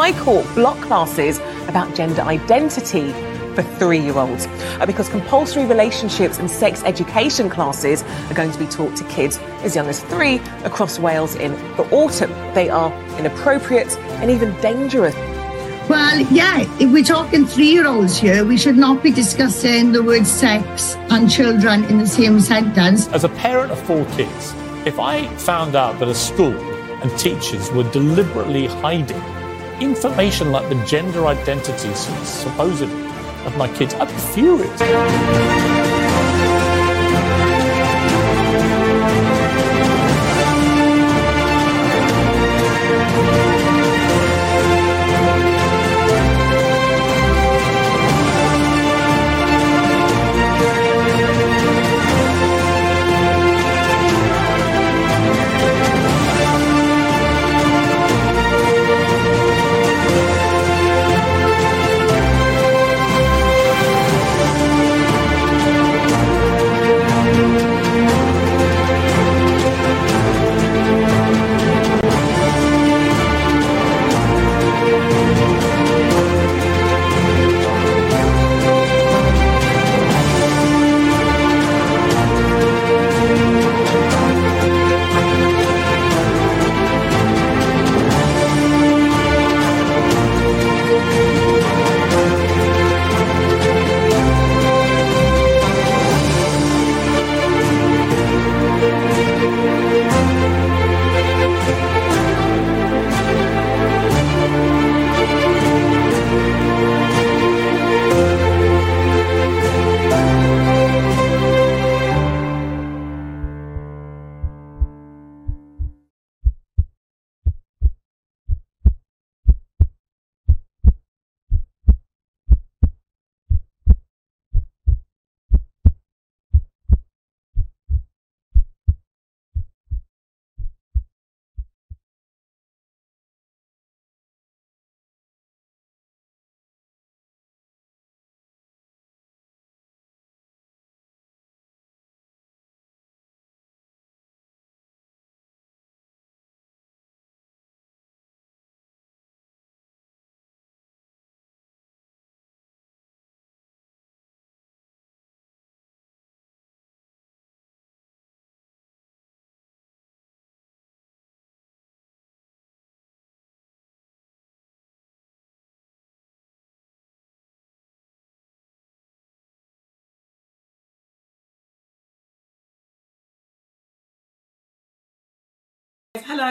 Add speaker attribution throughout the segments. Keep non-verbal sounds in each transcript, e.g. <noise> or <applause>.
Speaker 1: the High Court block classes about gender identity for three year olds uh, because compulsory relationships and sex education classes are going to be taught to kids as young as three across Wales in the autumn. They are inappropriate and even dangerous.
Speaker 2: Well, yeah, if we're talking three year olds here, we should not be discussing the word sex and children in the same sentence.
Speaker 3: As a parent of four kids, if I found out that a school and teachers were deliberately hiding information like the gender identities supposedly of my kids, I'd be furious.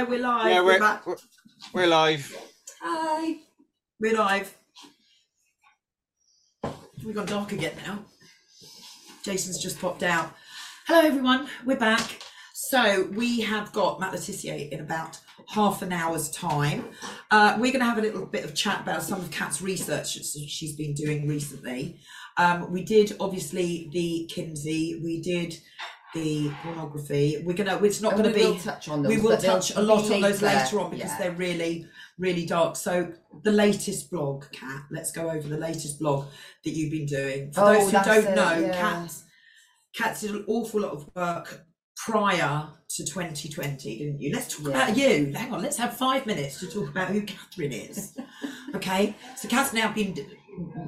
Speaker 4: We're live.
Speaker 5: Yeah, we're,
Speaker 4: back.
Speaker 5: we're, we're live.
Speaker 4: Hi. We're live. We've gone dark again now. Jason's just popped out. Hello, everyone. We're back. So we have got Matt Le Tissier in about half an hour's time. Uh, we're going to have a little bit of chat about some of Kat's research that she's been doing recently. Um, we did obviously the Kinsey. We did the pornography. We're gonna. It's not
Speaker 6: And
Speaker 4: going to
Speaker 6: we
Speaker 4: be.
Speaker 6: will touch on those,
Speaker 4: we will touch a lot on those
Speaker 6: later,
Speaker 4: on because
Speaker 6: yeah.
Speaker 4: they're really, really dark. So the latest blog, Kat. Let's go over the latest blog that you've been doing. For
Speaker 6: Oh,
Speaker 4: those who don't
Speaker 6: it,
Speaker 4: know,
Speaker 6: yeah.
Speaker 4: Kat's Kat's did an awful lot of work prior to 2020, didn't you? Let's talk
Speaker 6: Yeah.
Speaker 4: about you. Hang on, let's have five minutes to talk about who Catherine is. okay, so Kat's now been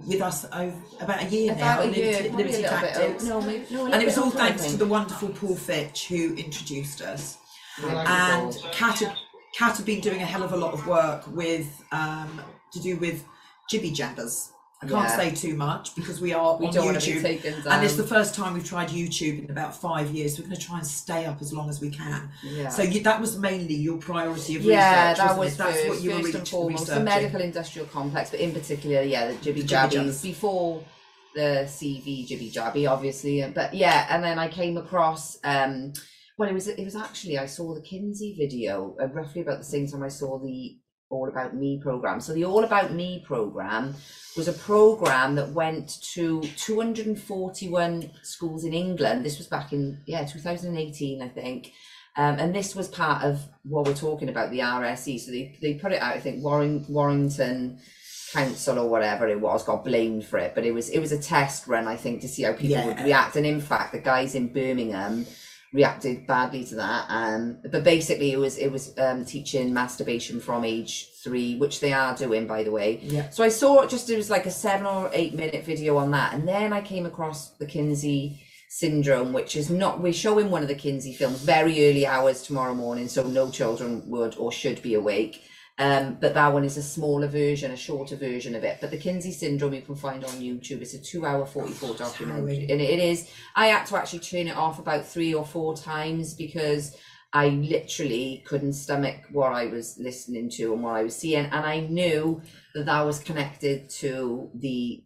Speaker 4: with us over about a year now.
Speaker 6: About a year,
Speaker 4: Liberty,
Speaker 6: probably a
Speaker 4: Liberty
Speaker 6: bit
Speaker 4: Tactics.
Speaker 6: no, maybe- no, a
Speaker 4: and it was all
Speaker 6: over,
Speaker 4: thanks to the wonderful Paul Fitch who introduced us.
Speaker 6: Right.
Speaker 4: And Kat had, Kat had been doing a hell of a lot of work with um, to do with jibby jabbers. I can't
Speaker 6: Yeah.
Speaker 4: say too much because we are
Speaker 6: We
Speaker 4: on
Speaker 6: don't wanna be
Speaker 4: YouTube,
Speaker 6: taken
Speaker 4: and it's the first time we've tried YouTube in about five years. So we're going to try and stay up as long as we can.
Speaker 6: Yeah.
Speaker 4: So you, that was mainly your priority of
Speaker 6: yeah,
Speaker 4: research.
Speaker 6: that
Speaker 4: wasn't
Speaker 6: was
Speaker 4: it? That's
Speaker 6: first,
Speaker 4: what you were
Speaker 6: first
Speaker 4: re-
Speaker 6: and foremost the
Speaker 4: researching.
Speaker 6: medical industrial complex, but in particular, yeah, the jibby
Speaker 4: jibby
Speaker 6: jabbies before the CV jibby jabby, obviously. But yeah, and then I came across. um well, it was it was actually I saw the Kinsey video uh, roughly about the same time I saw the All About Me program. So the All About Me program was a program that went to 241 schools in England. This was back in yeah 2018, I think. Um, and this was part of what we're talking about, the RSE. So they, they put it out, I think Warring, Warrington Council or whatever it was got blamed for it, but it was it was a test run, I think, to see how people
Speaker 4: Yeah.
Speaker 6: would react. And in fact, the guys in Birmingham reacted badly to that. Um, but basically, it was it was um, teaching masturbation from age three, which they are doing, by the way.
Speaker 4: Yeah.
Speaker 6: So I saw it just it was like a seven or eight minute video on that, and then I came across the Kinsey syndrome, which is not we're showing one of the Kinsey films very early hours tomorrow morning, so no children would or should be awake. Um, but that one is a smaller version, a shorter version of it. But the Kinsey syndrome you can find on YouTube. It's a two-hour, forty-four documentary, and it is. I had to actually turn it off about three or four times because I literally couldn't stomach what I was listening to and what I was seeing, and I knew that that was connected to the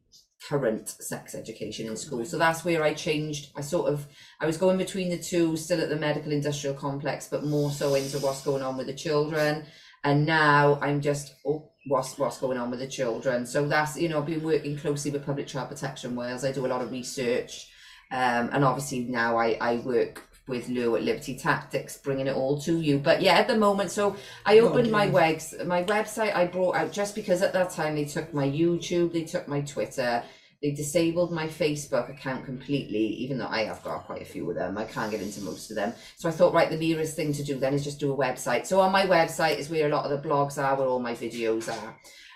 Speaker 6: current sex education in school. So that's where I changed. I sort of I was going between the two, still at the medical industrial complex, but more so into what's going on with the children. And now I'm just oh, what's what's going on with the children. So that's you know I've been working closely with Public Child Protection Wales. I do a lot of research, um, and obviously now I I work with Lou at Liberty Tactics, bringing it all to you. But yeah, at the moment, so I opened my wegs, my website. I brought out just because at that time they took my YouTube, they took my Twitter, they disabled my Facebook account completely. Even though I have got quite a few of them, I can't get into most of them. So I thought, right, the nearest thing to do then is just do a website. So on my website is where a lot of the blogs are, where all my videos are.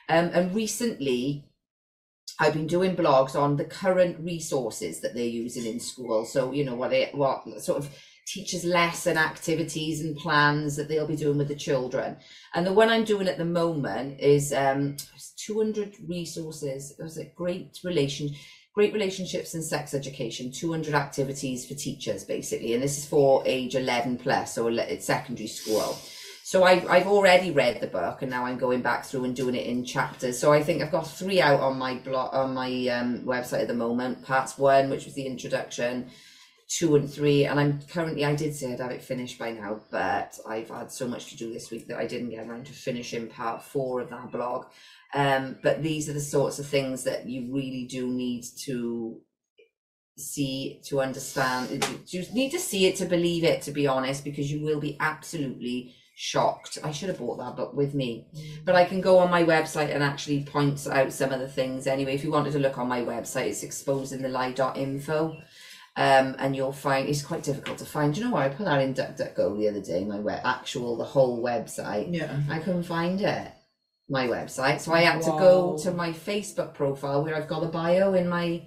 Speaker 6: Um, and recently, I've been doing blogs on the current resources that they're using in school. So you know what they what sort of teachers lesson activities and plans that they'll be doing with the children. And the one I'm doing at the moment is um 200 resources. It was a great relation great relationships and sex education 200 activities for teachers basically and this is for age 11 plus so it's secondary school so I've, I've already read the book and now I'm going back through and doing it in chapters. So I think I've got three out on my blog on my um, website at the moment. Part one, which was the introduction, two and three, and I'm currently I did say I'd have it finished by now, but I've had so much to do this week that I didn't get around to finishing part four of that blog. Um, but these are the sorts of things that you really do need to see to understand. You need to see it to believe it, to be honest, because you will be absolutely shocked. I should have bought that book with me. But I can go on my website and actually point out some of the things anyway. If you wanted to look on my website, it's exposingthelie.info. Um, and you'll find it's quite difficult to find. Do you know what? I put that in DuckDuckGo the other day, my web, actual, the whole website.
Speaker 4: Yeah.
Speaker 6: I couldn't find it, my website. So I had to go to my Facebook profile where I've got the bio in my,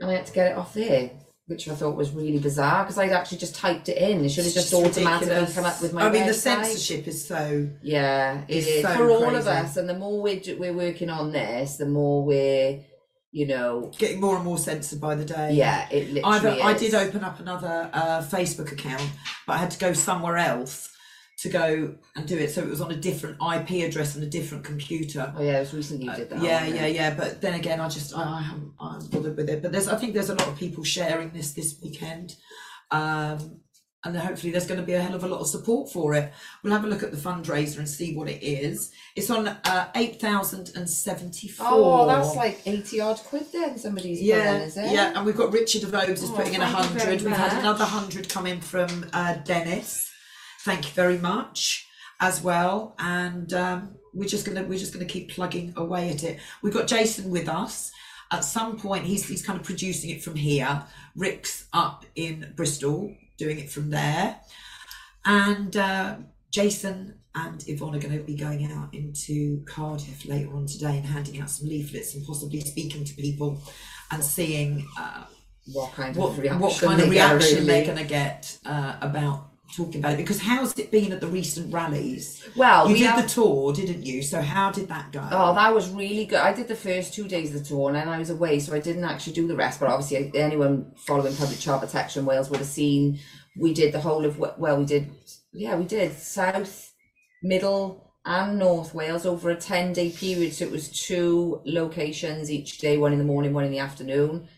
Speaker 6: and I had to get it off there, which I thought was really bizarre because I'd actually just typed it in. It should have just
Speaker 4: It's
Speaker 6: automatically
Speaker 4: ridiculous.
Speaker 6: come up with my
Speaker 4: I mean, the censorship is so.
Speaker 6: Yeah,
Speaker 4: It's
Speaker 6: is
Speaker 4: so
Speaker 6: for all of us, and the more we're we're working on this, the more we're, you know,
Speaker 4: Getting more and more censored by the day.
Speaker 6: yeah, it literally
Speaker 4: I did open up another uh, Facebook account, but I had to go somewhere else to go and do it. So it was on a different IP address and a different computer.
Speaker 6: Oh yeah, it was recently you did that.
Speaker 4: Uh, yeah, yeah,
Speaker 6: it?
Speaker 4: yeah. But then again, I just I, I haven't I'm bothered with it. But there's I think there's a lot of people sharing this this weekend, um, and hopefully there's going to be a hell of a lot of support for it. We'll have a look at the fundraiser and see what it is. It's on uh, eight thousand and seventy four.
Speaker 6: Oh, that's like eighty odd quid then. Somebody's
Speaker 4: Yeah,
Speaker 6: in, is it?
Speaker 4: yeah, and we've got Richard Vobes is
Speaker 6: Oh,
Speaker 4: putting in a
Speaker 6: thank you very
Speaker 4: hundred. We've had another hundred come in from uh, Dennis. Thank you very much as well, and um, we're just gonna we're just gonna keep plugging away at it. We've got Jason with us. At some point, he's he's kind of producing it from here. Rick's up in Bristol doing it from there, and uh, Jason and Yvonne are going to be going out into Cardiff later on today and handing out some leaflets and possibly speaking to people and seeing uh,
Speaker 6: What kind
Speaker 4: what,
Speaker 6: of reaction?
Speaker 4: what kind of reaction they're going to get uh, about talking about it. Because how's it been at the recent rallies?
Speaker 6: Well,
Speaker 4: you
Speaker 6: we
Speaker 4: did
Speaker 6: have-
Speaker 4: the tour, didn't you? So how did that go?
Speaker 6: Oh, that was really good. I did the first two days of the tour and then I was away, so I didn't actually do the rest. But obviously, anyone following Public Child Protection Wales would have seen we did the whole of, well, we did, yeah, we did South, Middle, and North Wales over a 10 day period. So it was two locations each day, one in the morning, one in the afternoon.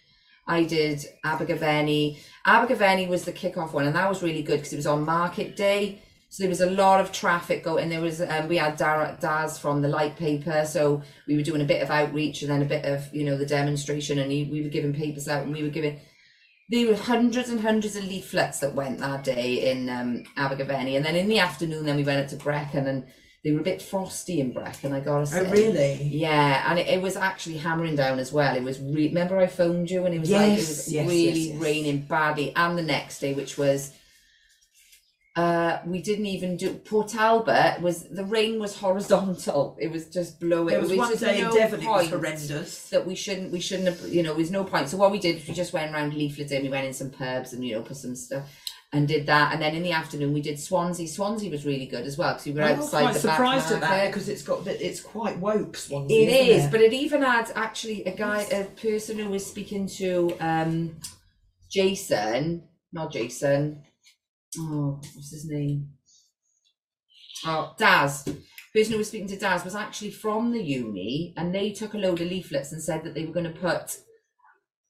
Speaker 6: I did Abergavenny. Abergavenny was the kick-off one, and that was really good because it was on market day. So there was a lot of traffic going. There was um, we had Dar- Daz from the Light Paper, so we were doing a bit of outreach and then a bit of you know the demonstration, and he, we were giving papers out, and we were giving. There were hundreds and hundreds of leaflets that went that day in um, Abergavenny, and then in the afternoon, then we went up to Brecon, and they were a bit frosty in Brecon. I gotta say.
Speaker 4: oh, really?
Speaker 6: Yeah, and it, it was actually hammering down as well. It was re- remember I phoned you and it was like it was
Speaker 4: yes,
Speaker 6: really
Speaker 4: yes, yes.
Speaker 6: raining badly. And the next day, which was Uh, we didn't even do Port Talbot. Was the rain was horizontal? It was just blowing.
Speaker 4: It was
Speaker 6: There
Speaker 4: one day
Speaker 6: no
Speaker 4: Devon it was horrendous.
Speaker 6: That we shouldn't. We shouldn't have. You know, there's no point. So what we did, is we just went around leafleting. We went in some pubs and you know put some stuff. And did that, and then in the afternoon we did Swansea. Swansea was really good as well because we were
Speaker 4: I'm
Speaker 6: outside
Speaker 4: quite
Speaker 6: the
Speaker 4: surprised
Speaker 6: back
Speaker 4: at that
Speaker 6: market.
Speaker 4: because it's got it's quite woke Swansea.
Speaker 6: It
Speaker 4: isn't
Speaker 6: is, but it even had actually a guy, a person who was speaking to um Jason, not Jason. Oh, what's his name? Oh, Daz. Person who was speaking to Daz was actually from the uni, and they took a load of leaflets and said that they were going to put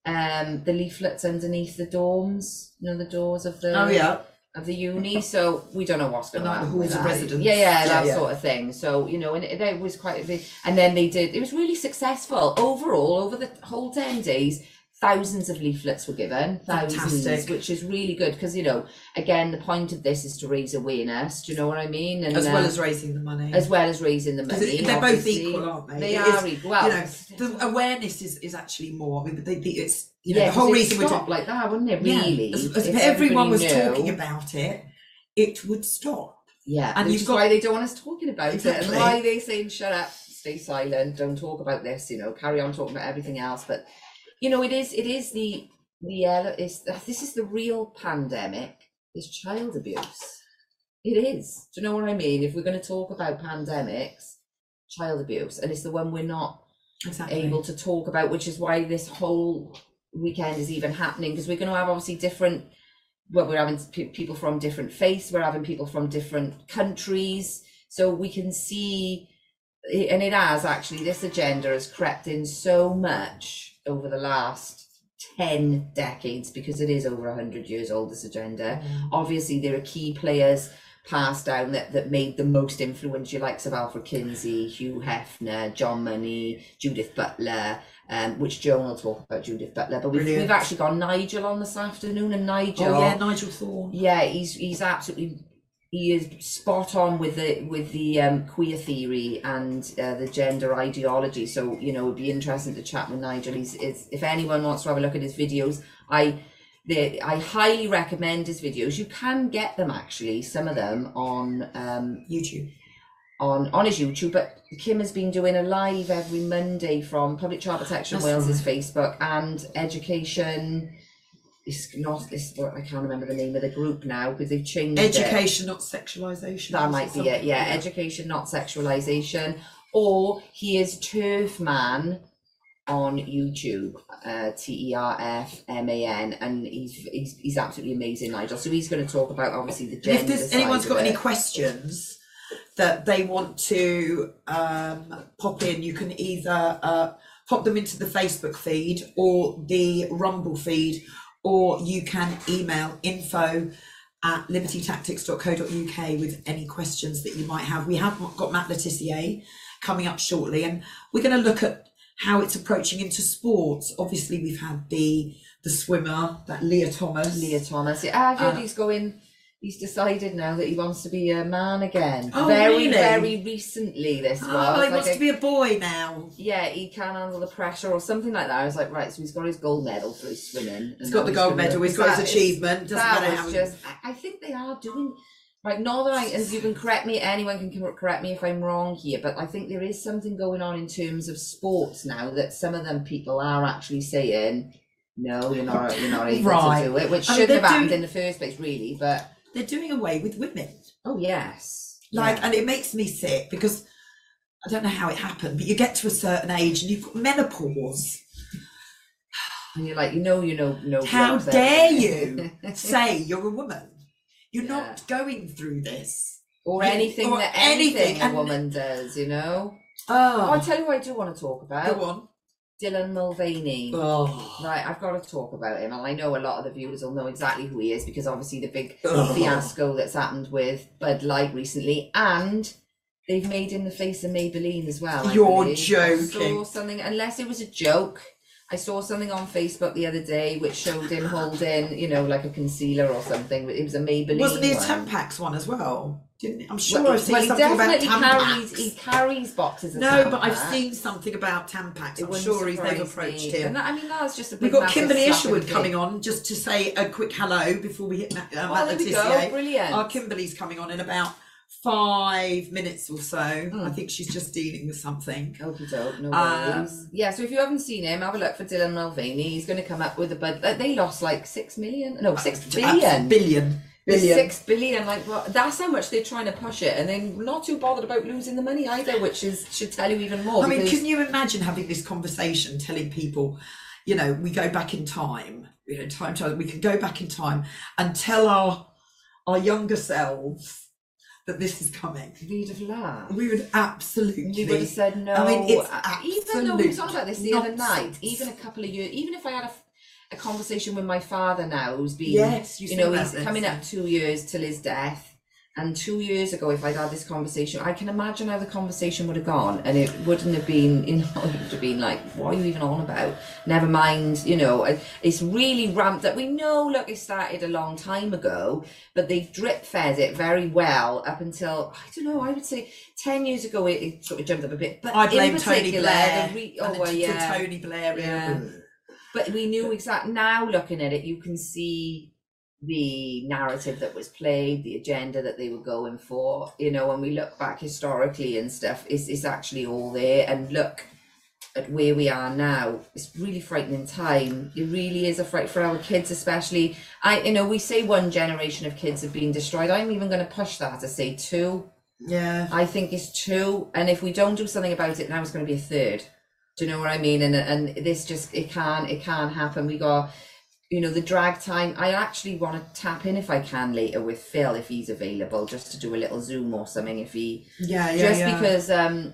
Speaker 6: um the leaflets underneath the dorms, you know, the doors of the
Speaker 4: oh yeah,
Speaker 6: of the uni. So we don't know what's going on.
Speaker 4: Like the
Speaker 6: happen. with
Speaker 4: halls
Speaker 6: that.
Speaker 4: residence.
Speaker 6: Yeah, yeah, that
Speaker 4: yeah.
Speaker 6: sort of thing. So you know, and it, it was quite a. And then they did. It was really successful overall over the whole ten days. Thousands of leaflets were given, thousands,
Speaker 4: Fantastic.
Speaker 6: which is really good because you know, again, the point of this is to raise awareness. Do you know what I mean? And
Speaker 4: as well
Speaker 6: uh,
Speaker 4: as raising the money.
Speaker 6: as well as raising the money.
Speaker 4: it- they're both equal, aren't they?
Speaker 6: They
Speaker 4: It
Speaker 6: are
Speaker 4: is,
Speaker 6: equal. Well,
Speaker 4: you know, the awareness is, is actually more. I mean, the, the, it's you know
Speaker 6: yeah,
Speaker 4: the whole
Speaker 6: it
Speaker 4: reason we're
Speaker 6: like that, wouldn't it?
Speaker 4: Yeah,
Speaker 6: Really,
Speaker 4: as, as
Speaker 6: If
Speaker 4: if everyone was
Speaker 6: everybody
Speaker 4: talking about it, it would stop.
Speaker 6: Yeah,
Speaker 4: And you've got-
Speaker 6: why they don't want us talking about it,
Speaker 4: Exactly.
Speaker 6: and why they saying shut up, stay silent, don't talk about this. You know, carry on talking about everything else. But you know, it is it is the the is this is the real pandemic is child abuse. It is. Do you know what I mean? If we're going to talk about pandemics, child abuse, and it's the one we're not
Speaker 4: Exactly.
Speaker 6: able to talk about, which is why this whole weekend is even happening because we're going to have obviously different. Well, we're having pe- people from different faiths, we're having people from different countries, so we can see, and it has actually. This agenda has crept in so much over the last ten decades because it is over hundred years old. This agenda, obviously, there are key players passed down that, that made the most influence, your likes of Alfred Kinsey, Hugh Hefner, John Money, Judith Butler, um, which Joan will talk about Judith Butler. But we've,
Speaker 4: Brilliant.
Speaker 6: we've actually got Nigel on this afternoon, and Nigel,
Speaker 4: Oh yeah, Nigel Thorne.
Speaker 6: yeah, he's he's absolutely he is spot on with the with the um, queer theory and uh, the gender ideology. So you know, it'd be interesting to chat with Nigel. He's, if anyone wants to have a look at his videos, I the I highly recommend his videos. You can get them actually, some of them on um,
Speaker 4: YouTube.
Speaker 6: on on his YouTube. But Kim has been doing a live every Monday from Public Child Protection
Speaker 4: That's
Speaker 6: Wales's Facebook and Education. It's not. It's, I can't remember the name of the group now because they've changed it.
Speaker 4: Education, not sexualization.
Speaker 6: That might be it. Yeah, education, not sexualization. Or he is Turf Man on YouTube, uh, T E R F M A N, and he's, he's he's absolutely amazing, Nigel. So he's going to talk about obviously the gender.
Speaker 4: if there's anyone's got any questions that they want to um, pop in, you can either uh, pop them into the Facebook feed or the Rumble feed, or you can email info at libertytactics.co.uk with any questions that you might have. We have got Matt Le Tissier coming up shortly, and we're going to look at how it's approaching into sports. Obviously, we've had the the swimmer, that Lia Thomas.
Speaker 6: Lia Thomas. Yeah, I've heard
Speaker 4: Uh,
Speaker 6: he's going. He's decided now that he wants to be a man again.
Speaker 4: Oh,
Speaker 6: very,
Speaker 4: really?
Speaker 6: very recently. This oh, was
Speaker 4: Oh, he
Speaker 6: like
Speaker 4: wants
Speaker 6: a-
Speaker 4: to be a boy now.
Speaker 6: yeah, he can't handle the pressure or something like that. I was like, right, so he's got his gold medal for his swimming.
Speaker 4: He's got the gold medal. He's got his achievement. Doesn't
Speaker 6: that
Speaker 4: matter
Speaker 6: was
Speaker 4: how.
Speaker 6: just. I, think they are doing. Right, not that I, and you can correct me. Anyone can correct me if I'm wrong here, but I think there is something going on in terms of sports now that some of them people are actually saying, no, you're not, you're not able
Speaker 4: Right.
Speaker 6: to do it, which
Speaker 4: I
Speaker 6: shouldn't have happened
Speaker 4: doing-
Speaker 6: in the first place, really. But
Speaker 4: They're doing away with women.
Speaker 6: oh yes,
Speaker 4: Like,
Speaker 6: Yeah.
Speaker 4: and it makes me sick because I don't know how it happened, but you get to a certain age and you've got menopause.
Speaker 6: and you're like, you know, you know, no.
Speaker 4: How dare you <laughs> say you're a woman? You're
Speaker 6: Yeah.
Speaker 4: not going through this.
Speaker 6: or
Speaker 4: You-
Speaker 6: anything
Speaker 4: or
Speaker 6: that
Speaker 4: anything,
Speaker 6: anything, a woman does, you know. Oh, I'll
Speaker 4: Oh,
Speaker 6: tell you what I do want to talk about.
Speaker 4: go on.
Speaker 6: Dylan Mulvaney.
Speaker 4: Oh,
Speaker 6: Right, I've got to talk about him, and I know a lot of the viewers will know exactly who he is because obviously the big
Speaker 4: Ugh.
Speaker 6: fiasco that's happened with Bud Light recently, and they've made him the face of Maybelline as well. I
Speaker 4: You're
Speaker 6: believe. I saw
Speaker 4: joking.
Speaker 6: something, unless it was a joke. I saw something on Facebook the other day which showed him holding, you know, like a concealer or something. It was a Maybelline.
Speaker 4: Wasn't he a
Speaker 6: one.
Speaker 4: Tampax one as well? Didn't? I'm sure
Speaker 6: Well,
Speaker 4: I've seen
Speaker 6: well, he
Speaker 4: something about
Speaker 6: definitely carries
Speaker 4: Tampax.
Speaker 6: he carries boxes
Speaker 4: no, but I've seen something about Tampax.
Speaker 6: It
Speaker 4: I'm sure he's they've approached
Speaker 6: me.
Speaker 4: him.
Speaker 6: And that, I mean, that's just a big
Speaker 4: We've got Kimberly Isherwood coming on just to say a quick hello before we hit uh,
Speaker 6: Oh, there we go. Brilliant.
Speaker 4: Our Kimberly's coming on in about five minutes or so.
Speaker 6: Hmm.
Speaker 4: I think she's just dealing with something.
Speaker 6: Okie doke, no
Speaker 4: Um,
Speaker 6: yeah, so if you haven't seen him, have a look for Dylan Mulvaney. He's going to come up with a bud. They lost like six million, no, six billion.
Speaker 4: Billion. Billion.
Speaker 6: Six billion, like what? That's how much they're trying to push it, and they're not too bothered about losing the money either, which is should tell you even more.
Speaker 4: I mean,
Speaker 6: because-
Speaker 4: can you imagine having this conversation, telling people, you know, we go back in time, you know, time travel, we can go back in time and tell our our younger selves that this is coming.
Speaker 6: we'd have laughed.
Speaker 4: We would absolutely.
Speaker 6: We would have said no.
Speaker 4: I mean, it's
Speaker 6: even though we talked about this the other night, even a couple of years, even if I had a, a conversation with my father now, who's been,
Speaker 4: Yes, you
Speaker 6: you know, he's
Speaker 4: this,
Speaker 6: coming up two years till his death. And two years ago, if I'd had this conversation, I can imagine how the conversation would have gone, and it wouldn't have been, <laughs> you know, it would have been like, "What are you even on about?" Never mind, you know, it's really ramped up. We know, look, it started a long time ago, but they've drip fed it very well up until I don't know. I would say ten years ago, it, it sort of jumped up a bit. But
Speaker 4: I
Speaker 6: in
Speaker 4: blame Tony Blair.
Speaker 6: the re- oh well, yeah.
Speaker 4: Tony Blair.
Speaker 6: Yeah. But we knew exactly now looking at it, you can see the narrative that was played, the agenda that they were going for. You know, when we look back historically and stuff, it's, it's actually all there. And look at where we are now. It's really frightening time. It really is a fright for our kids, especially. I, you know, we say one generation of kids have been destroyed. I'm even going to push that to say two.
Speaker 4: Yeah.
Speaker 6: I think it's two, and if we don't do something about it, now it's going to be a third. Do you know what I mean? And and this just it can't it can't happen. We got, you know, the drag time. I actually want to tap in if I can later with Phil if he's available, just to do a little Zoom or something. If he
Speaker 4: Yeah, yeah,
Speaker 6: just
Speaker 4: yeah.
Speaker 6: because um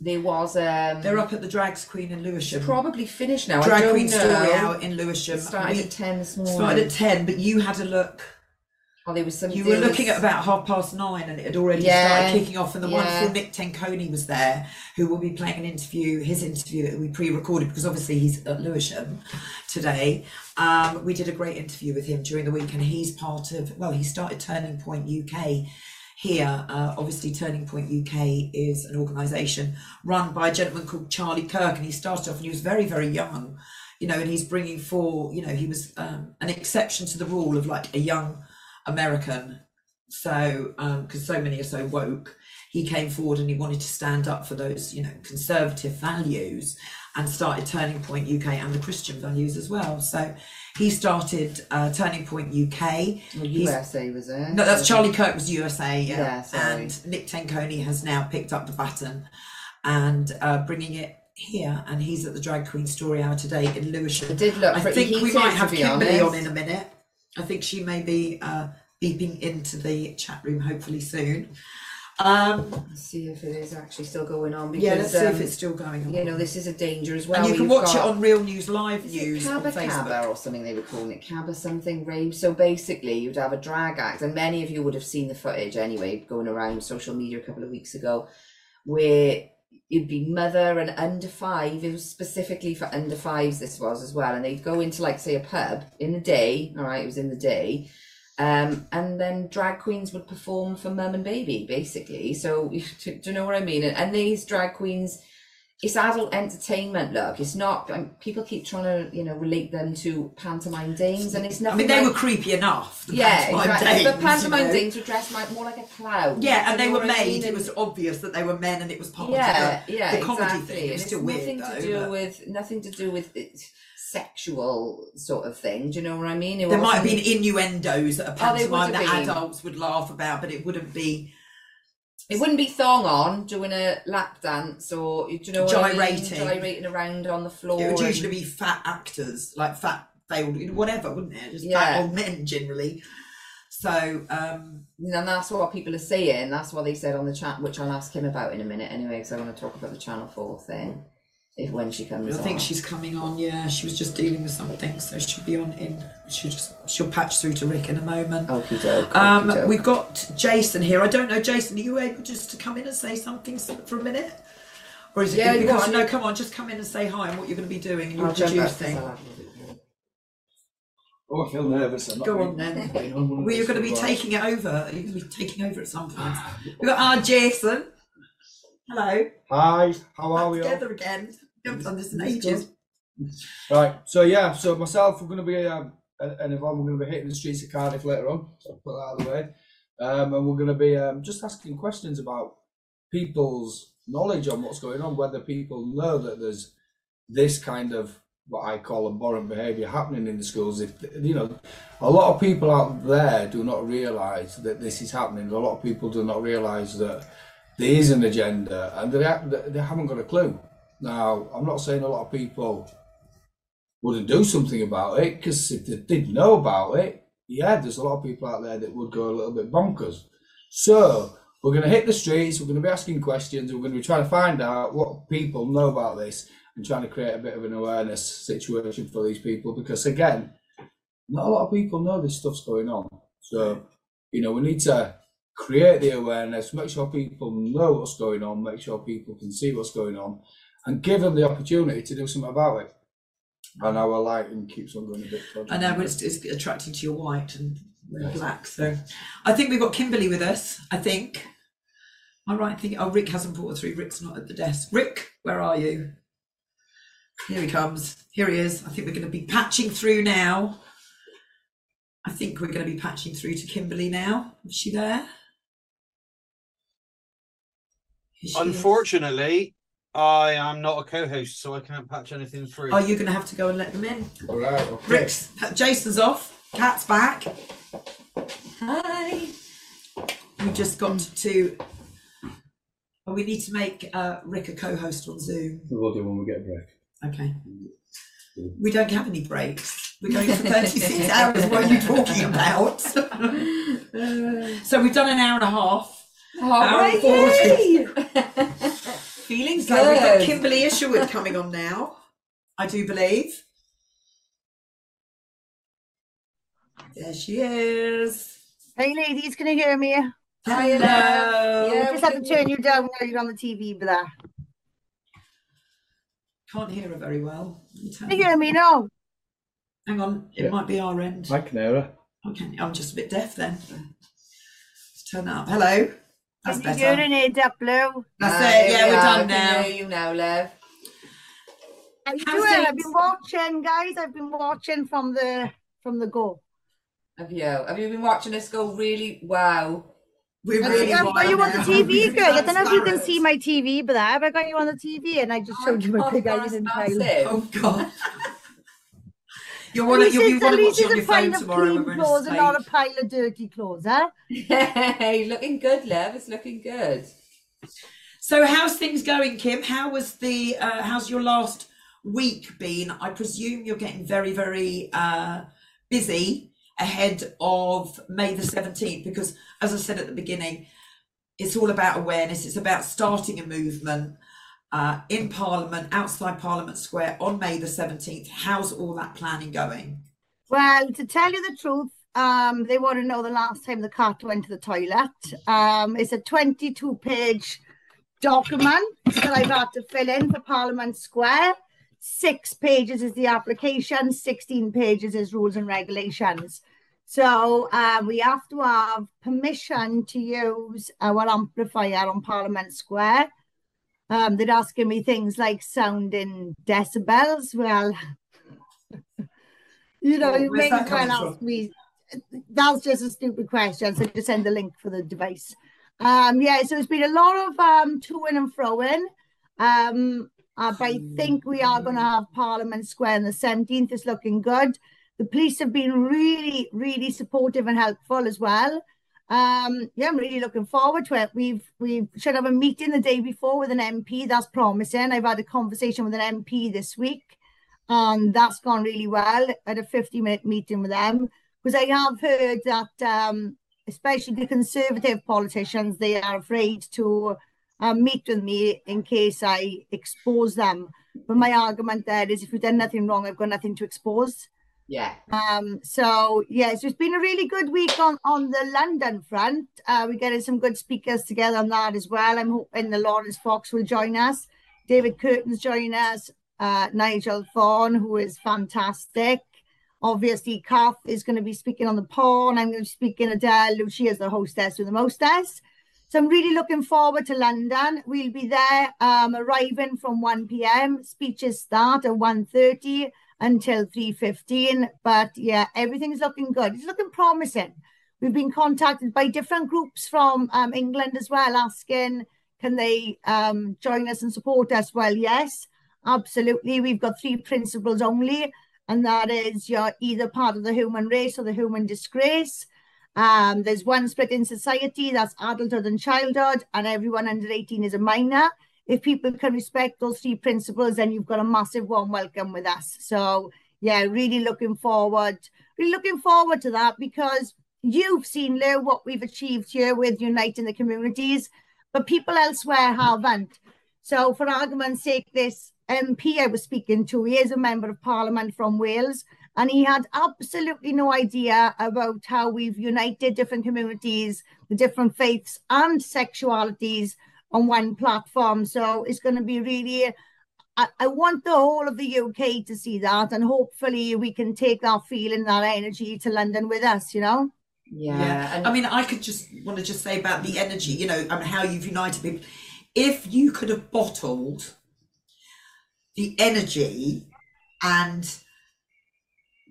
Speaker 6: there was um
Speaker 4: They're up at the Drags Queen in Lewisham.
Speaker 6: probably finished now. I
Speaker 4: Drag
Speaker 6: don't
Speaker 4: Queen
Speaker 6: know.
Speaker 4: story out in Lewisham.
Speaker 6: It started
Speaker 4: We
Speaker 6: at ten this morning.
Speaker 4: started at ten, but you had a look.
Speaker 6: Oh, there was some.
Speaker 4: You were looking at about half past nine, and it had already
Speaker 6: Yeah,
Speaker 4: started kicking off. And the
Speaker 6: yeah.
Speaker 4: wonderful Nick Tenconi was there, who will be playing an interview, his interview that we pre-recorded because obviously he's at Lewisham today. Um, we did a great interview with him during the week, and he's part of. Well, he started Turning Point UK here. Uh, obviously, Turning Point UK is an organisation run by a gentleman called Charlie Kirk, and he started off and he was very, very young. You know, and he's bringing for you know he was um, an exception to the rule of like a young American. So because so many are so woke he came forward and he wanted to stand up for those you know conservative values and started turning point uk and the christian values as well. So he started uh, turning point uk
Speaker 6: Well,
Speaker 4: He's-
Speaker 6: USA was it?
Speaker 4: no that's charlie kirk was usa yeah,
Speaker 6: Yeah, sorry.
Speaker 4: and nick tenconi has now picked up the baton and uh, bringing it here. And he's at the drag queen story hour today in lewisham.
Speaker 6: It did look
Speaker 4: I think we might have
Speaker 6: be
Speaker 4: Kimberly on in a minute. I think she may be uh, beeping into the chat room hopefully soon. Um,
Speaker 6: Let's see if it is actually still going on. Because,
Speaker 4: yeah, let's see if
Speaker 6: um,
Speaker 4: it's still going on.
Speaker 6: You know, this is a danger as well.
Speaker 4: and you can watch it on Real News Live
Speaker 6: Is
Speaker 4: News on
Speaker 6: Cabba or something they were calling it, Cabba something rave. So basically, you'd have a drag act, and many of you would have seen the footage anyway, going around social media a couple of weeks ago, where you'd be mother and under five. It was specifically for under fives. This was as well, and they'd go into like say a pub in the day. All right, it was in the day. Um, and then drag queens would perform for mum and baby, basically. So, <laughs> do, you know what I mean? And, and these drag queens, it's adult entertainment. Look, it's not. Um, people keep trying to, you know, relate them to pantomime dames, and it's
Speaker 4: not
Speaker 6: I
Speaker 4: mean, they
Speaker 6: like-
Speaker 4: were creepy enough. the
Speaker 6: yeah,
Speaker 4: pantomime
Speaker 6: exactly.
Speaker 4: dames,
Speaker 6: but pantomime
Speaker 4: you know.
Speaker 6: dames were dressed like, more like a clown.
Speaker 4: Yeah, and they were
Speaker 6: I
Speaker 4: made.
Speaker 6: mean?
Speaker 4: It was obvious that they were men, and it was part
Speaker 6: yeah,
Speaker 4: of the,
Speaker 6: yeah,
Speaker 4: the comedy
Speaker 6: exactly.
Speaker 4: thing. It
Speaker 6: And
Speaker 4: was
Speaker 6: it's
Speaker 4: still weird
Speaker 6: nothing
Speaker 4: though.
Speaker 6: to do
Speaker 4: but
Speaker 6: with nothing to do with it, sexual sort of thing. Do you know what I mean? It
Speaker 4: there might have been innuendos at a
Speaker 6: Oh,
Speaker 4: pantomime
Speaker 6: have
Speaker 4: that
Speaker 6: been.
Speaker 4: adults would laugh about, but it wouldn't be.
Speaker 6: It wouldn't be thong on doing a lap dance or do you know what I mean?
Speaker 4: Gyrating.
Speaker 6: gyrating around on the floor.
Speaker 4: It would
Speaker 6: and-
Speaker 4: usually be fat actors, like fat failed, whatever, wouldn't it? Just
Speaker 6: Yeah.
Speaker 4: fat old men generally. So, um,
Speaker 6: and that's what people are saying. That's what they said on the chat, which I'll ask him about in a minute anyway, because I want to talk about the Channel Four thing. If when she comes,
Speaker 4: I think she's coming on. Yeah, she was just dealing with something, so she'll be on in. She'll just she'll patch through to Rick in a moment.
Speaker 6: Okie doke.
Speaker 4: Um,
Speaker 6: okie doke.
Speaker 4: we've got Jason here. I don't know, Jason. Are you able just to come in and say something s- for a minute? Or is it
Speaker 6: Yeah,
Speaker 4: because
Speaker 6: what-
Speaker 4: no? Come on, just come in and say hi and what you're going to be doing and your
Speaker 6: I'll jump up 'cause
Speaker 4: producing.
Speaker 6: I'll have it.
Speaker 5: Oh, I feel nervous. I'm not
Speaker 4: Go
Speaker 5: being-
Speaker 4: on then. <laughs>
Speaker 5: being on one of
Speaker 4: Well, you're
Speaker 5: those
Speaker 4: going to be
Speaker 5: ones.
Speaker 4: taking it over. You're going to be taking over at some point. We've got our Jason. Hello.
Speaker 5: Hi, how are we all?
Speaker 4: Together again. We haven't this in ages.
Speaker 5: Right, so yeah, so myself, we're going to be, um, and and Yvonne, we're going to be hitting the streets of Cardiff later on, so I'll put that out of the way. Um, and we're going to be um, just asking questions about people's knowledge on what's going on, whether people know that there's this kind of what I call abhorrent behaviour happening in the schools. If you know, a lot of people out there do not realise that this is happening. A lot of people do not realise that there is an agenda, and they ha- they haven't got a clue. Now, I'm not saying a lot of people wouldn't do something about it because if they did know about it, yeah, there's a lot of people out there that would go a little bit bonkers. So we're going to hit the streets. We're going to be asking questions. We're going to be trying to find out what people know about this and trying to create a bit of an awareness situation for these people because again, not a lot of people know this stuff's going on. So you know, we need to create the awareness, make sure people know what's going on, make sure people can see what's going on, and give them the opportunity to do something about it. And our lighting keeps on going a bit. dodgy.
Speaker 4: I know, but it's, it's attracting to your white and black. So I think we've got Kimberly with us. I think. Am I right? Thinking, oh, Rick hasn't brought her through. Rick's not at the desk. Rick, where are you? Here he comes. Here he is. I think we're going to be patching through now. I think we're going to be patching through to Kimberly now. Is she there? Here she is.
Speaker 7: Unfortunately, I am not a co-host, so I can't patch anything through.
Speaker 4: Are you going to have to go and let them in?
Speaker 5: All right. Okay.
Speaker 4: Rick's, Jason's off. Cat's back.
Speaker 6: Hi.
Speaker 4: We just got to. oh, we need to make uh, Rick a co-host on Zoom.
Speaker 5: We'll do when we get a break.
Speaker 4: Okay. We don't have any breaks. We're going for 36 <laughs> hours. What are you talking about? <laughs> so we've done an hour and a half. Hour and 40. <laughs> Feeling good. We've got Kimberly Isherwood coming on now, I do believe. There she is.
Speaker 2: Hey ladies, can you hear me?
Speaker 4: Hello.
Speaker 6: Yeah,
Speaker 2: I just had to turn you down now you're on the TV, but that.
Speaker 4: Can't hear her very well. Let me turn-
Speaker 2: Can you hear me now?
Speaker 4: Hang on, it
Speaker 5: Yeah.
Speaker 4: might be our end.
Speaker 5: I can hear Canara.
Speaker 4: Okay, I'm just a bit deaf then. Let's turn that up. Hello. That's
Speaker 2: Can you hear
Speaker 4: better.
Speaker 2: it up, Blue?
Speaker 4: That's
Speaker 6: Hi,
Speaker 4: it. Yeah, we're
Speaker 6: we are.
Speaker 4: done
Speaker 6: I
Speaker 4: now.
Speaker 6: hear you now, love.
Speaker 2: How you doing? I've been watching, guys. I've been watching from the from the go.
Speaker 6: Have you? Have you been watching us go really wow?
Speaker 4: We
Speaker 2: I
Speaker 4: really
Speaker 2: think I've
Speaker 4: want
Speaker 2: got you on the. TV, girl. I don't know if you can see my TV, but I've got you on the TV, and I just oh, showed you my
Speaker 6: Oh,
Speaker 2: big
Speaker 6: that's
Speaker 2: eyes and tail.
Speaker 4: Oh God. <laughs> You'll
Speaker 2: At
Speaker 4: want to. You'll be
Speaker 2: at
Speaker 4: want to
Speaker 2: least
Speaker 4: watch it on your phone
Speaker 2: of
Speaker 4: tomorrow when we're
Speaker 2: clothes and not a pile of dirty clothes, huh? <laughs>
Speaker 6: Hey, looking good, love. It's looking good.
Speaker 4: So, how's things going, Kim? How was the? Uh, how's your last week been? I presume you're getting very, very uh, busy ahead of May the seventeenth, because as I said at the beginning, it's all about awareness. It's about starting a movement uh, in Parliament, outside Parliament Square on May the seventeenth. How's all that planning going?
Speaker 2: Well, to tell you the truth, um, they want to know the last time the cat went to the toilet. Um, it's a 22 page document that I've had to fill in for Parliament Square. Six pages is the application, 16 pages is rules and regulations. So uh, we have to have permission to use our amplifier on Parliament Square. Um, they're asking me things like sound in decibels. Well, <laughs> you know,
Speaker 4: Oh,
Speaker 2: you may as well ask me. That's just a stupid question. So just send the link for the device. Um, yeah, so it's been a lot of um to-ing and fro-ing. Um, uh, but I think we are going to have Parliament Square on the 17th. It's looking good. The police have been really, really supportive and helpful as well. Um, yeah, I'm really looking forward to it. We've we've should have a meeting the day before with an MP. That's promising. I've had a conversation with an MP this week, and that's gone really well. Had a 50 minute meeting with them because I have heard that, um, especially the Conservative politicians, they are afraid to uh, meet with me in case I expose them. But my argument there is, if we've done nothing wrong, I've got nothing to expose.
Speaker 6: Yeah.
Speaker 2: Um, so yes, it's been a really good week on on the London front. Uh, we're getting some good speakers together on that as well. I'm hoping the Laurence Fox will join us. David Kurten's joining us, uh, Nigel Thorne, who is fantastic. Obviously, Kath is going to be speaking on the porn. I'm going to be speaking Adele, she is the hostess with the mostess. So I'm really looking forward to London. We'll be there um, arriving from 1 p.m. Speeches start at 1.30 until 3.15. But yeah, everything's looking good. It's looking promising. We've been contacted by different groups from um, England as well, asking, can they um, join us and support us? Well, yes, absolutely. We've got three principles only, and that is you're either part of the human race or the human disgrace. Um, there's one split in society, that's adulthood and childhood, and everyone under 18 is a minor. If people can respect those three principles, then you've got a massive warm welcome with us. So yeah, really looking forward, really looking forward to that because you've seen Lou what we've achieved here with uniting the communities, but people elsewhere haven't. So for argument's sake, this MP I was speaking to, he is a member of parliament from Wales, and he had absolutely no idea about how we've united different communities, the different faiths and sexualities on one platform. So it's going to be really, I, I, want the whole of the UK to see that, and hopefully we can take that feeling, that energy to London with us, you know?
Speaker 6: Yeah.
Speaker 4: yeah.
Speaker 6: And
Speaker 4: I mean, I could just want to just say about the energy, you know, and how you've united people. If you could have bottled the energy and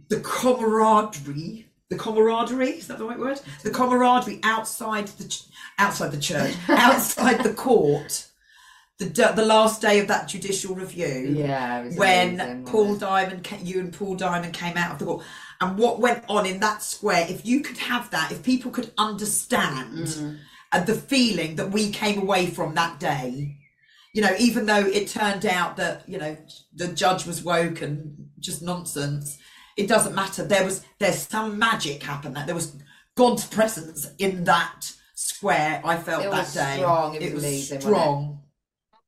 Speaker 4: the camaraderie the camaraderie is that the right word? The camaraderie outside the outside the church <laughs> outside the court the the last day of that judicial review
Speaker 6: yeah
Speaker 4: when
Speaker 6: amazing,
Speaker 4: paul diamond you and paul diamond came out of the court. And what went on in that square if you could have that if people could understand
Speaker 6: Mm.
Speaker 4: the feeling that we came away from that day you know even though it turned out that you know the judge was woke and just nonsense it doesn't matter. There was there's some magic happened that there was god's presence in that square i felt
Speaker 6: It
Speaker 4: that day.
Speaker 6: strong, it was amazing, wasn't it?
Speaker 4: strong.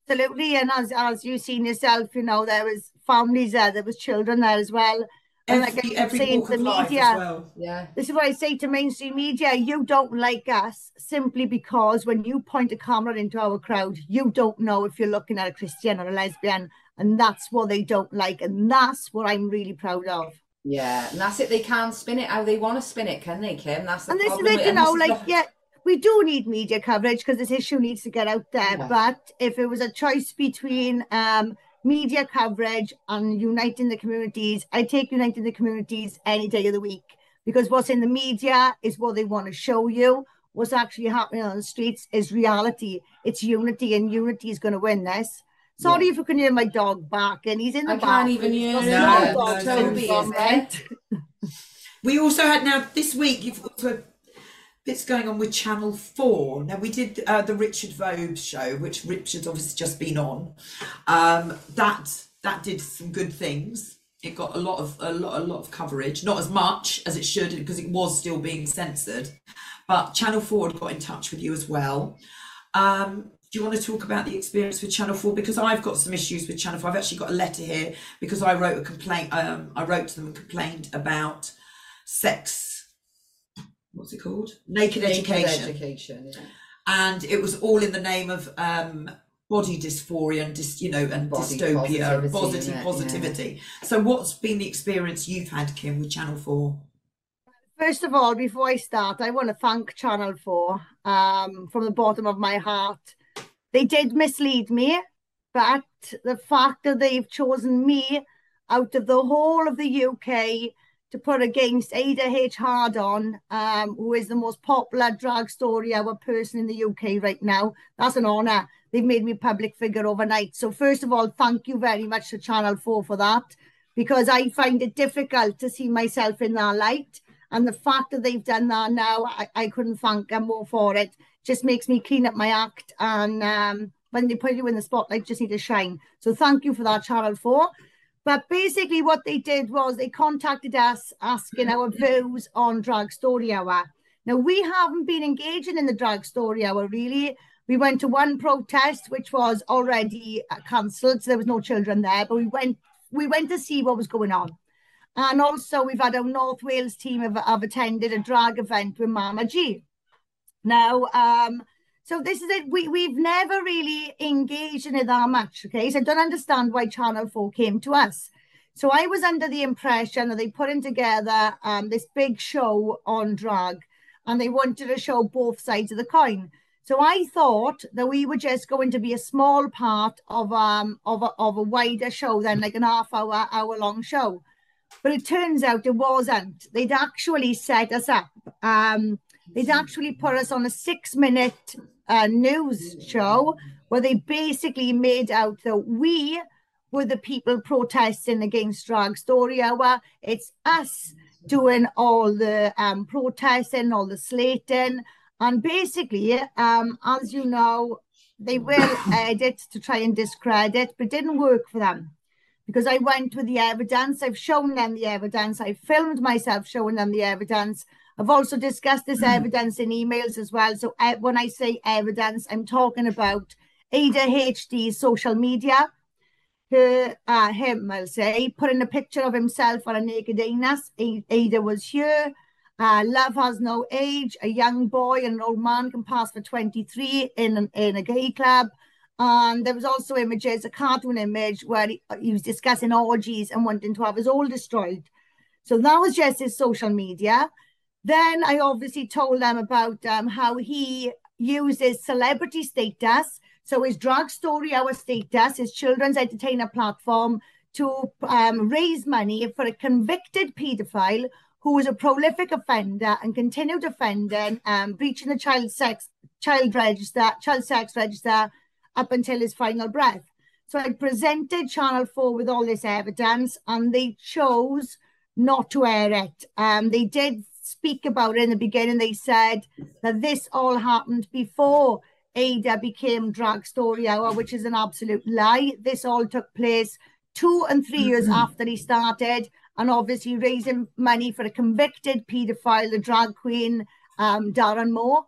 Speaker 2: Absolutely, and as as you've seen yourself, you know there was families there, there was children there as well. And like I
Speaker 4: every,
Speaker 2: keep saying
Speaker 4: walk
Speaker 2: to
Speaker 4: of
Speaker 2: the
Speaker 4: life
Speaker 2: media,
Speaker 4: as well.
Speaker 6: Yeah.
Speaker 2: this is what I say to mainstream media: you don't like us simply because when you point a camera into our crowd, you don't know if you're looking at a Christian or a lesbian, and that's what they don't like, and that's what I'm really proud of.
Speaker 6: Yeah and that's it they can't spin it how they want to spin it can they kim that's the
Speaker 2: and this is it, you know, like yeah, we do need media coverage because this issue needs to get out there.
Speaker 6: Yeah.
Speaker 2: But if it was a choice between um, media coverage and uniting the communities, I take uniting the communities any day of the week because what's in the media is what they want to show you. What's actually happening on the streets is reality. It's unity, and unity is going to win this. Sorry if you can hear my dog barking. He's in the
Speaker 6: I can't even
Speaker 2: bathroom.
Speaker 6: hear
Speaker 2: He's
Speaker 4: him.
Speaker 2: got
Speaker 4: No, no,
Speaker 6: Toby, is
Speaker 2: right?
Speaker 4: We also had now this week. You've also bits going on with Channel Four. Now we did uh, the Richard Vobes show, which Richard's obviously just been on. Um, that that did some good things. It got a lot of a lot a lot of coverage, not as much as it should because it was still being censored. But Channel Four had got in touch with you as well. Um, do you want to talk about the experience with Channel 4? Because I've got some issues with Channel 4. I've actually got a letter here because I wrote a complaint. Um, I wrote to them and complained about sex. What's it called? Naked,
Speaker 6: Naked
Speaker 4: education.
Speaker 6: education yeah.
Speaker 4: And it was all in the name of um, body dysphoria and dis, you know and
Speaker 6: Body
Speaker 4: dystopia and
Speaker 6: positivity,
Speaker 4: positive
Speaker 6: isn't? Yeah.
Speaker 4: positivity. So what's been the experience you've had, Kim, with Channel 4?
Speaker 2: First of all, before I start, I want to thank Channel 4 um, from the bottom of my heart. They did mislead me, but the fact that they've chosen me out of the whole of the UK to put against Ada H. Hardon, um, who is the most popular drag story hour person in the UK right now, that's an honour. They've made me a public figure overnight. So, first of all, thank you very much to Channel 4 for that, because I find it difficult to see myself in that light. And the fact that they've done that now, I, I couldn't thank them more for it. Just makes me clean up my act. And um, when they put you in the spotlight, just need to shine. So thank you for that, Channel 4. But basically, what they did was they contacted us asking our views on Drag Story Hour. Now, we haven't been engaging in the Drag Story Hour really. We went to one protest, which was already uh, cancelled, so there was no children there. But we went, we went to see what was going on. And also, we've had our North Wales team have, have attended a drag event with Mama G. Now, um, So this is it. We we've never really engaged in it that much. Okay, so I don't understand why Channel Four came to us. So I was under the impression that they put in together um, this big show on drag, and they wanted to show both sides of the coin. So I thought that we were just going to be a small part of um of a, of a wider show, then like an half hour hour long show. But it turns out it wasn't. They'd actually set us up. Um, they'd actually put us on a six minute uh, news show where they basically made out that we were the people protesting against drag story hour. It's us doing all the um, protesting, all the slating. And basically, um, as you know, they will edit to try and discredit, but didn't work for them because I went with the evidence. I've shown them the evidence. I filmed myself showing them the evidence. I've also discussed this evidence in emails as well. So uh, when I say evidence, I'm talking about Aida H Dee's social media. Her, uh, him, I'll say, putting a picture of himself on a naked anus. Aida was here. Uh, love has no age. A young boy and an old man can pass for 23 in, an, in a gay club. And there was also images, a cartoon image where he, he was discussing orgies and wanting to have his all destroyed. So that was just his social media. Then I obviously told them about um, how he uses celebrity status. So his drag story hour status, his children's entertainer platform to um, raise money for a convicted paedophile who was a prolific offender and continued offending, um, breaching the child sex child register, child sex register up until his final breath. So I presented Channel 4 with all this evidence and they chose not to air it. Um, they did speak about it in the beginning. They said that this all happened before Aida became Drag Story Hour, which is an absolute lie. This all took place two and 3 years
Speaker 6: Mm-hmm.
Speaker 2: after he started, and obviously raising money for a convicted paedophile, the drag queen um, Darren Moore.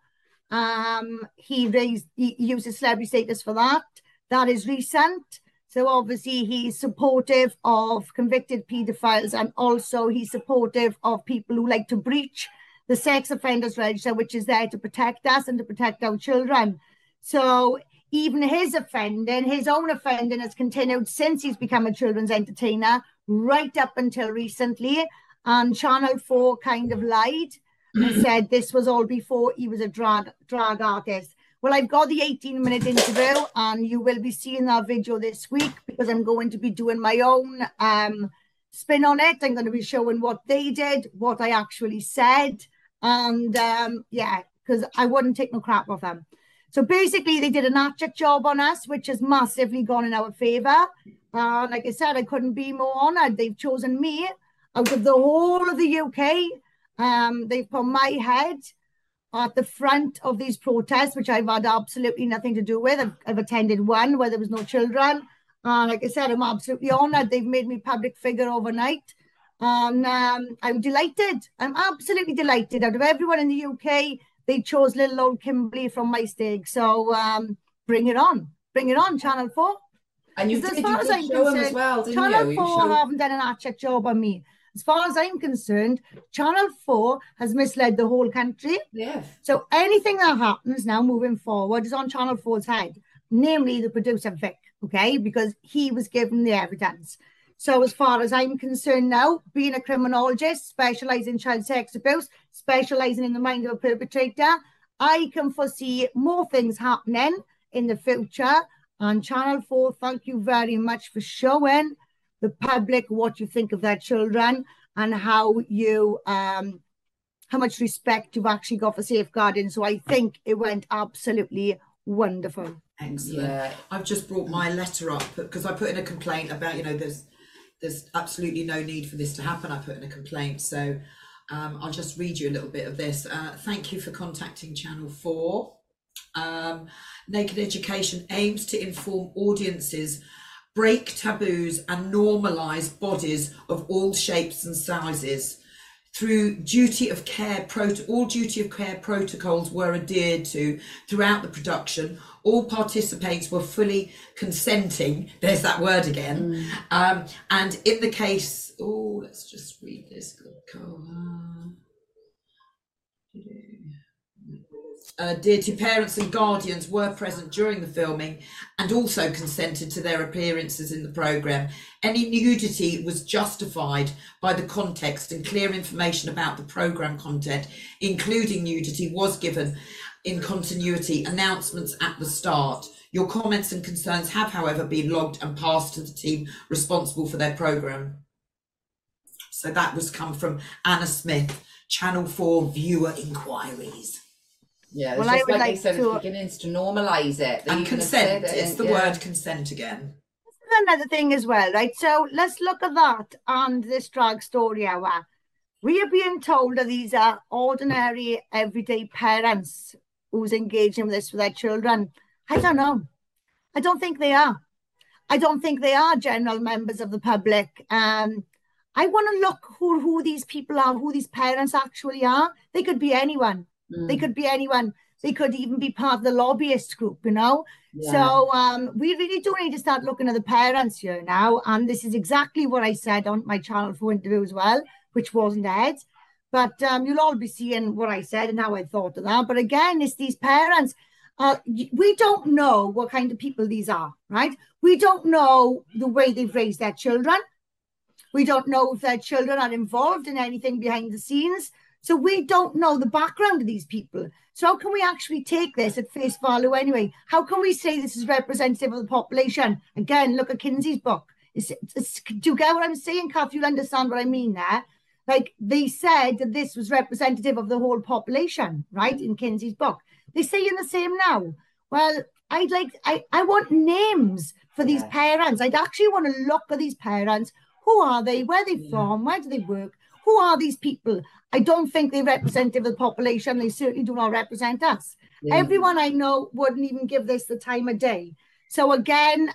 Speaker 2: Um, he raised, he used his celebrity status for that. That is recent. So obviously he's supportive of convicted paedophiles and also he's supportive of people who like to breach the sex offenders register, which is there to protect us and to protect our children. So even his offending, his own offending has continued since he's become a children's entertainer, right up until recently. And Channel 4 kind of lied and <clears throat> said this was all before he was a drag drag artist. Well, I've got the 18 minute interview, and you will be seeing that video this week because I'm going to be doing my own um, spin on it. I'm going to be showing what they did, what I actually said, and um, yeah, because I wouldn't take no crap off them. So basically, they did an abject job on us, which has massively gone in our favour. Uh, like I said, I couldn't be more honoured. They've chosen me out of the whole of the UK. Um, they've put my head at the front of these protests, which I've had absolutely nothing to do with. I've, I've attended one where there was no children. Uh, like I said, I'm absolutely honoured. They've made me public figure overnight. And um, I'm delighted. I'm absolutely delighted. Out of everyone in the UK, they chose little old Kimberley from my stake. So um, bring it on. Bring it on, Channel 4.
Speaker 6: And you did,
Speaker 2: as far
Speaker 6: you
Speaker 2: as I'm
Speaker 6: show him as
Speaker 2: concerned,
Speaker 6: well,
Speaker 2: Channel
Speaker 6: you? You
Speaker 2: 4
Speaker 6: showed-
Speaker 2: haven't done an check job on me. As far as I'm concerned, Channel 4 has misled the whole country.
Speaker 6: Yeah.
Speaker 2: So anything that happens now moving forward is on Channel 4's head, namely the producer Vic, okay? Because he was given the evidence. So as far as I'm concerned now, being a criminologist, specialising in child sex abuse, specialising in the mind of a perpetrator, I can foresee more things happening in the future. And Channel 4, thank you very much for showing the public what you think of their children and how you um how much respect you've actually got for safeguarding. So I think it went absolutely wonderful.
Speaker 4: Excellent.
Speaker 6: Yeah.
Speaker 4: I've just brought my letter up because I put in a complaint about you know there's there's absolutely no need for this to happen. I put in a complaint, so um, I'll just read you a little bit of this. Uh, thank you for contacting Channel Four. Um, Naked Education aims to inform audiences, break taboos, and normalise bodies of all shapes and sizes. Through duty of care, all duty of care protocols were adhered to throughout the production. All participants were fully consenting. There's that word again. Um, and in the case, oh, let's just read this. Uh, dear to parents and guardians were present during the filming and also consented to their appearances in the programme. Any nudity was justified by the context and clear information about the programme content, including nudity, was given in continuity announcements at the start. Your comments and concerns have, however, been logged and passed to the team responsible for their programme. So that was come from Anna Smith, Channel 4 viewer inquiries.
Speaker 6: Yeah, it's
Speaker 2: Well, I would
Speaker 6: like,
Speaker 2: like
Speaker 6: they said at
Speaker 2: to-
Speaker 6: the to normalise it.
Speaker 4: And
Speaker 6: even have said
Speaker 4: consent,
Speaker 6: it,
Speaker 4: it's the
Speaker 6: yeah.
Speaker 4: word consent again.
Speaker 2: This is another thing as well, right? So let's look at that and this drag story hour. We are being told that these are ordinary, everyday parents who's engaging with this with their children. I don't know. I don't think they are. I don't think they are general members of the public. Um, I want to look who, who these people are, who these parents actually are. They could be anyone. They
Speaker 6: Mm,
Speaker 2: could be anyone. They could even be part of the lobbyist group, you know.
Speaker 6: yeah.
Speaker 2: So um, we really do need to start looking at the parents here now, and this is exactly what I said on my Channel 4 interview as well, which wasn't aired. But um, you'll all be seeing what I said and how I thought of that. But again, it's these parents. Uh, we don't know what kind of people these are, right? We don't know the way they've raised their children. We don't know if their children are involved in anything behind the scenes. So we don't know the background of these people. So how can we actually take this at face value anyway? How can we say this is representative of the population? Again, look at Kinsey's book. It's, it's, do you get what I'm saying, Kath? You'll understand what I mean there. Like they said that this was representative of the whole population, right? In Kinsey's book. They say in the same now. Well, I'd like I, I want names for these
Speaker 6: Yeah.
Speaker 2: parents. I'd actually want to look at these parents. Who are they? Where are they
Speaker 6: Yeah.
Speaker 2: from? Where do they work? Who are these people? I don't think they're representative of the population. They certainly do not represent us.
Speaker 6: Yeah.
Speaker 2: Everyone I know wouldn't even give this the time of day. So again,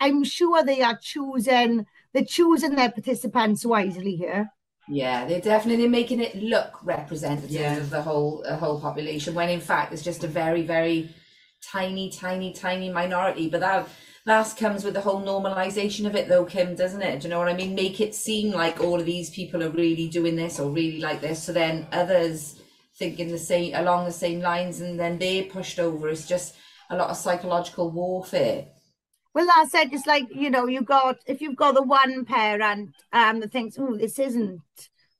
Speaker 2: I'm sure they are choosing they're choosing their participants wisely here.
Speaker 6: Yeah, they're definitely making it look representative
Speaker 4: Yeah.
Speaker 6: of the whole the whole population when in fact it's just a very very tiny tiny tiny minority. But that that comes with the whole normalization of it though, Kim, doesn't it? Do you know what I mean? Make it seem like all of these people are really doing this or really like this, so then others thinking the same along the same lines, and then they're pushed over. It's just a lot of psychological warfare.
Speaker 2: Well, that's it. It's like, you know, you got if you've got the one parent um that thinks, oh, this isn't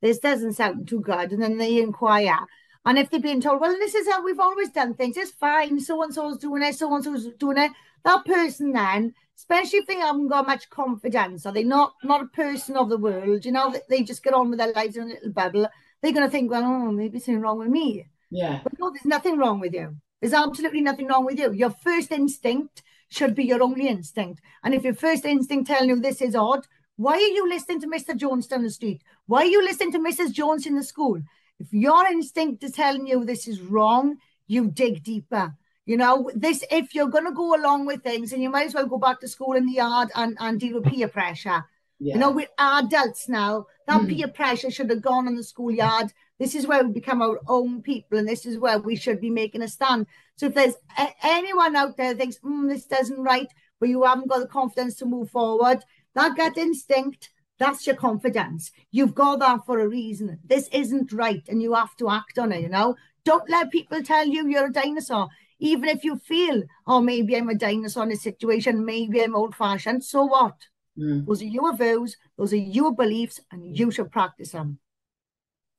Speaker 2: this doesn't sound too good, and then they inquire. And if they're being told, well, this is how we've always done things, it's fine, so and so's doing it, so and so's doing it, that person then, especially if they haven't got much confidence, or they're not not a person of the world, you know, they- just get on with their lives in a little bubble, they're gonna think, well, oh, maybe something wrong with me.
Speaker 6: Yeah.
Speaker 2: But no, there's nothing wrong with you. There's absolutely nothing wrong with you. Your first instinct should be your only instinct. And if your first instinct telling you this is odd, why are you listening to Mr. Jones down the street? Why are you listening to Mrs. Jones in the school? If your instinct is telling you this is wrong, you dig deeper. You know, this if you're gonna go along with things, and you might as well go back to school in the yard and, and deal with peer pressure.
Speaker 6: Yeah.
Speaker 2: You know, we're adults now. That
Speaker 6: Mm.
Speaker 2: peer pressure should have gone in the schoolyard. This is where we become our own people, and this is where we should be making a stand. So, if there's a- anyone out there that thinks mm, this doesn't right, but you haven't got the confidence to move forward, that gut instinct, that's your confidence. You've got that for a reason. This isn't right, and you have to act on it. You know, don't let people tell you you're a dinosaur. Even if you feel, oh, maybe I'm a dinosaur in this situation, maybe I'm old fashioned. So what?
Speaker 6: Mm.
Speaker 2: Those are your views, those are your beliefs, and you should practice them.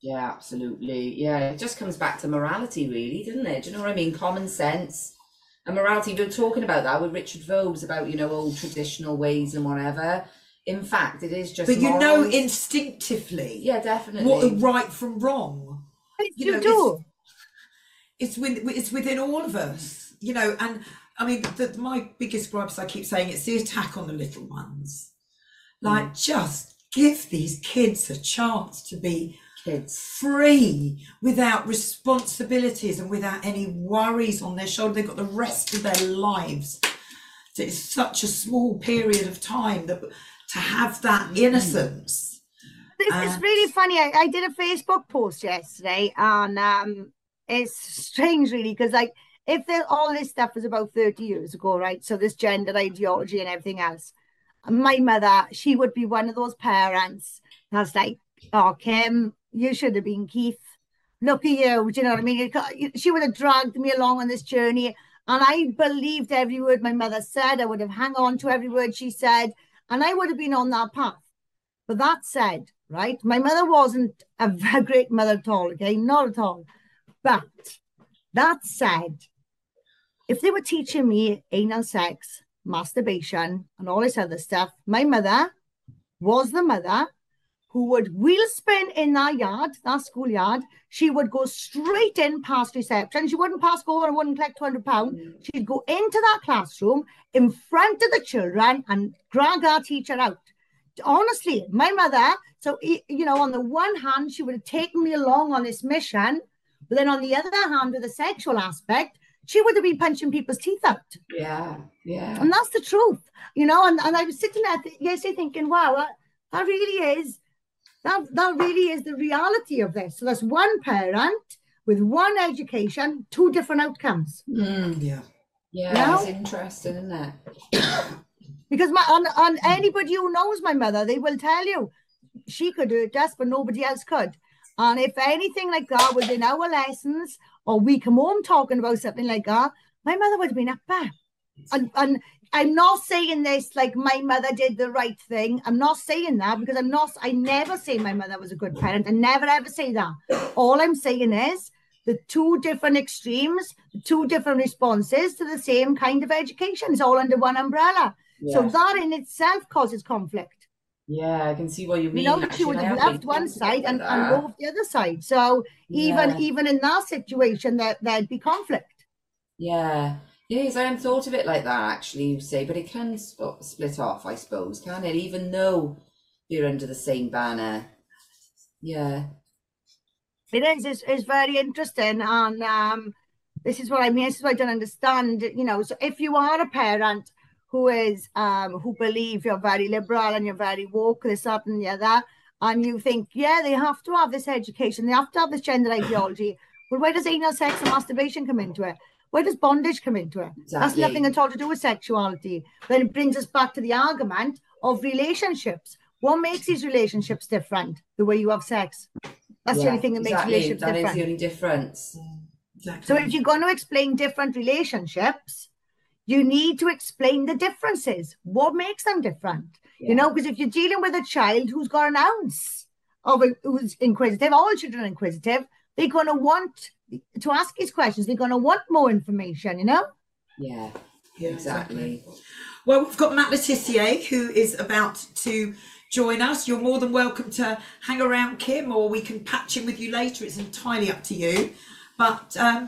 Speaker 6: Yeah, absolutely. Yeah, it just comes back to morality, really, doesn't it? Do you know what I mean? Common sense and morality. We're talking about that with Richard Vobes about, you know, old traditional ways and whatever. In fact, it is just.
Speaker 4: But you know
Speaker 6: morals.
Speaker 4: instinctively
Speaker 6: Yeah, definitely.
Speaker 4: what right from wrong. You
Speaker 2: You,
Speaker 4: know,
Speaker 2: do.
Speaker 4: It's with it's within all of us, you know. And I mean, the, my biggest gripe is I keep saying it's the attack on the little ones. Like, mm. just give these kids a chance to be
Speaker 6: Kids.
Speaker 4: free without responsibilities and without any worries on their shoulder. They've got the rest of their lives. So It's such a small period of time that to have that innocence.
Speaker 2: It's, it's really funny. I, I did a Facebook post yesterday, and um, it's strange, really, because like if there, all this stuff was about 30 years ago, right? So this gender ideology and everything else. My mother, she would be one of those parents that's like, oh, Kim, you should have been Keith. look at you. Do you know what I mean? You ca- you- She would have dragged me along on this journey, and I believed every word my mother said. I would have hung on to every word she said, and I would have been on that path. But that said, right, my mother wasn't a <laughs> great mother at all. Okay, not at all. But that said, if they were teaching me anal sex, masturbation, and all this other stuff, my mother was the mother who would wheel spin in that yard, that schoolyard. She would go straight in past reception. She wouldn't pass go and wouldn't collect £200. pound. Mm. She'd go into that classroom in front of the children and drag our teacher out. Honestly, my mother, so, you know, on the one hand, she would have taken me along on this mission. But then on the other hand, with the sexual aspect, she would have been punching people's teeth out.
Speaker 6: Yeah, yeah.
Speaker 2: And that's the truth, you know. And, and I was sitting there th- yesterday thinking, wow, that, that really is that that really is the reality of this. So that's one parent with one education, two different outcomes.
Speaker 6: Mm,
Speaker 4: Yeah.
Speaker 6: yeah,
Speaker 2: No?
Speaker 6: it's interesting, isn't it?
Speaker 2: Because my on, on anybody who knows my mother, they will tell you she could do it just, but nobody else could. And if anything like that was in our lessons, or we come home talking about something like that, my mother would have been up there. And, and I'm not saying this like my mother did the right thing. I'm not saying that because I'm not, I never say my mother was a good parent. I never ever say that. All I'm saying is the two different extremes, two different responses to the same kind of education. It's all under one umbrella. So that in itself causes conflict.
Speaker 6: Yeah, I can see what you
Speaker 2: You
Speaker 6: mean.
Speaker 2: know, she would have
Speaker 6: have
Speaker 2: left one side and, and moved the other side. So even
Speaker 6: Yeah.
Speaker 2: even in that situation, there, there'd be conflict.
Speaker 6: Yeah. Yes, I hadn't thought of it like that actually, you say, but it can sp- split off, I suppose, can it? Even though you're under the same banner. Yeah.
Speaker 2: It is. It's, it's very interesting, and um, this is what I mean. This is what I don't understand. You know, so if you are a parent who is um who believe you're very liberal and you're very woke, this, that, and the other, and you think, yeah, they have to have this education, they have to have this gender ideology. Well, where does anal sex and masturbation come into it? Where does bondage come into it? That's nothing at all to do with sexuality. Then it brings us back to the argument of relationships. What makes these relationships different? The way you have sex. That's the only thing that makes
Speaker 6: exactly.
Speaker 2: relationships
Speaker 6: That
Speaker 2: different.
Speaker 6: That is the only difference.
Speaker 4: Exactly.
Speaker 2: So if you're going to explain different relationships, you need to explain the differences. What makes them different? You know, because if you're dealing with a child who's got an ounce of a, who's inquisitive, all children are inquisitive, they're going to want to ask these questions. They're going to want more information, you know?
Speaker 6: Yeah,
Speaker 4: Yeah,
Speaker 6: exactly.
Speaker 4: Well, we've got Matt Le Tissier who is about to join us. You're more than welcome to hang around, Kim, or we can patch in with you later. It's entirely up to you. But um,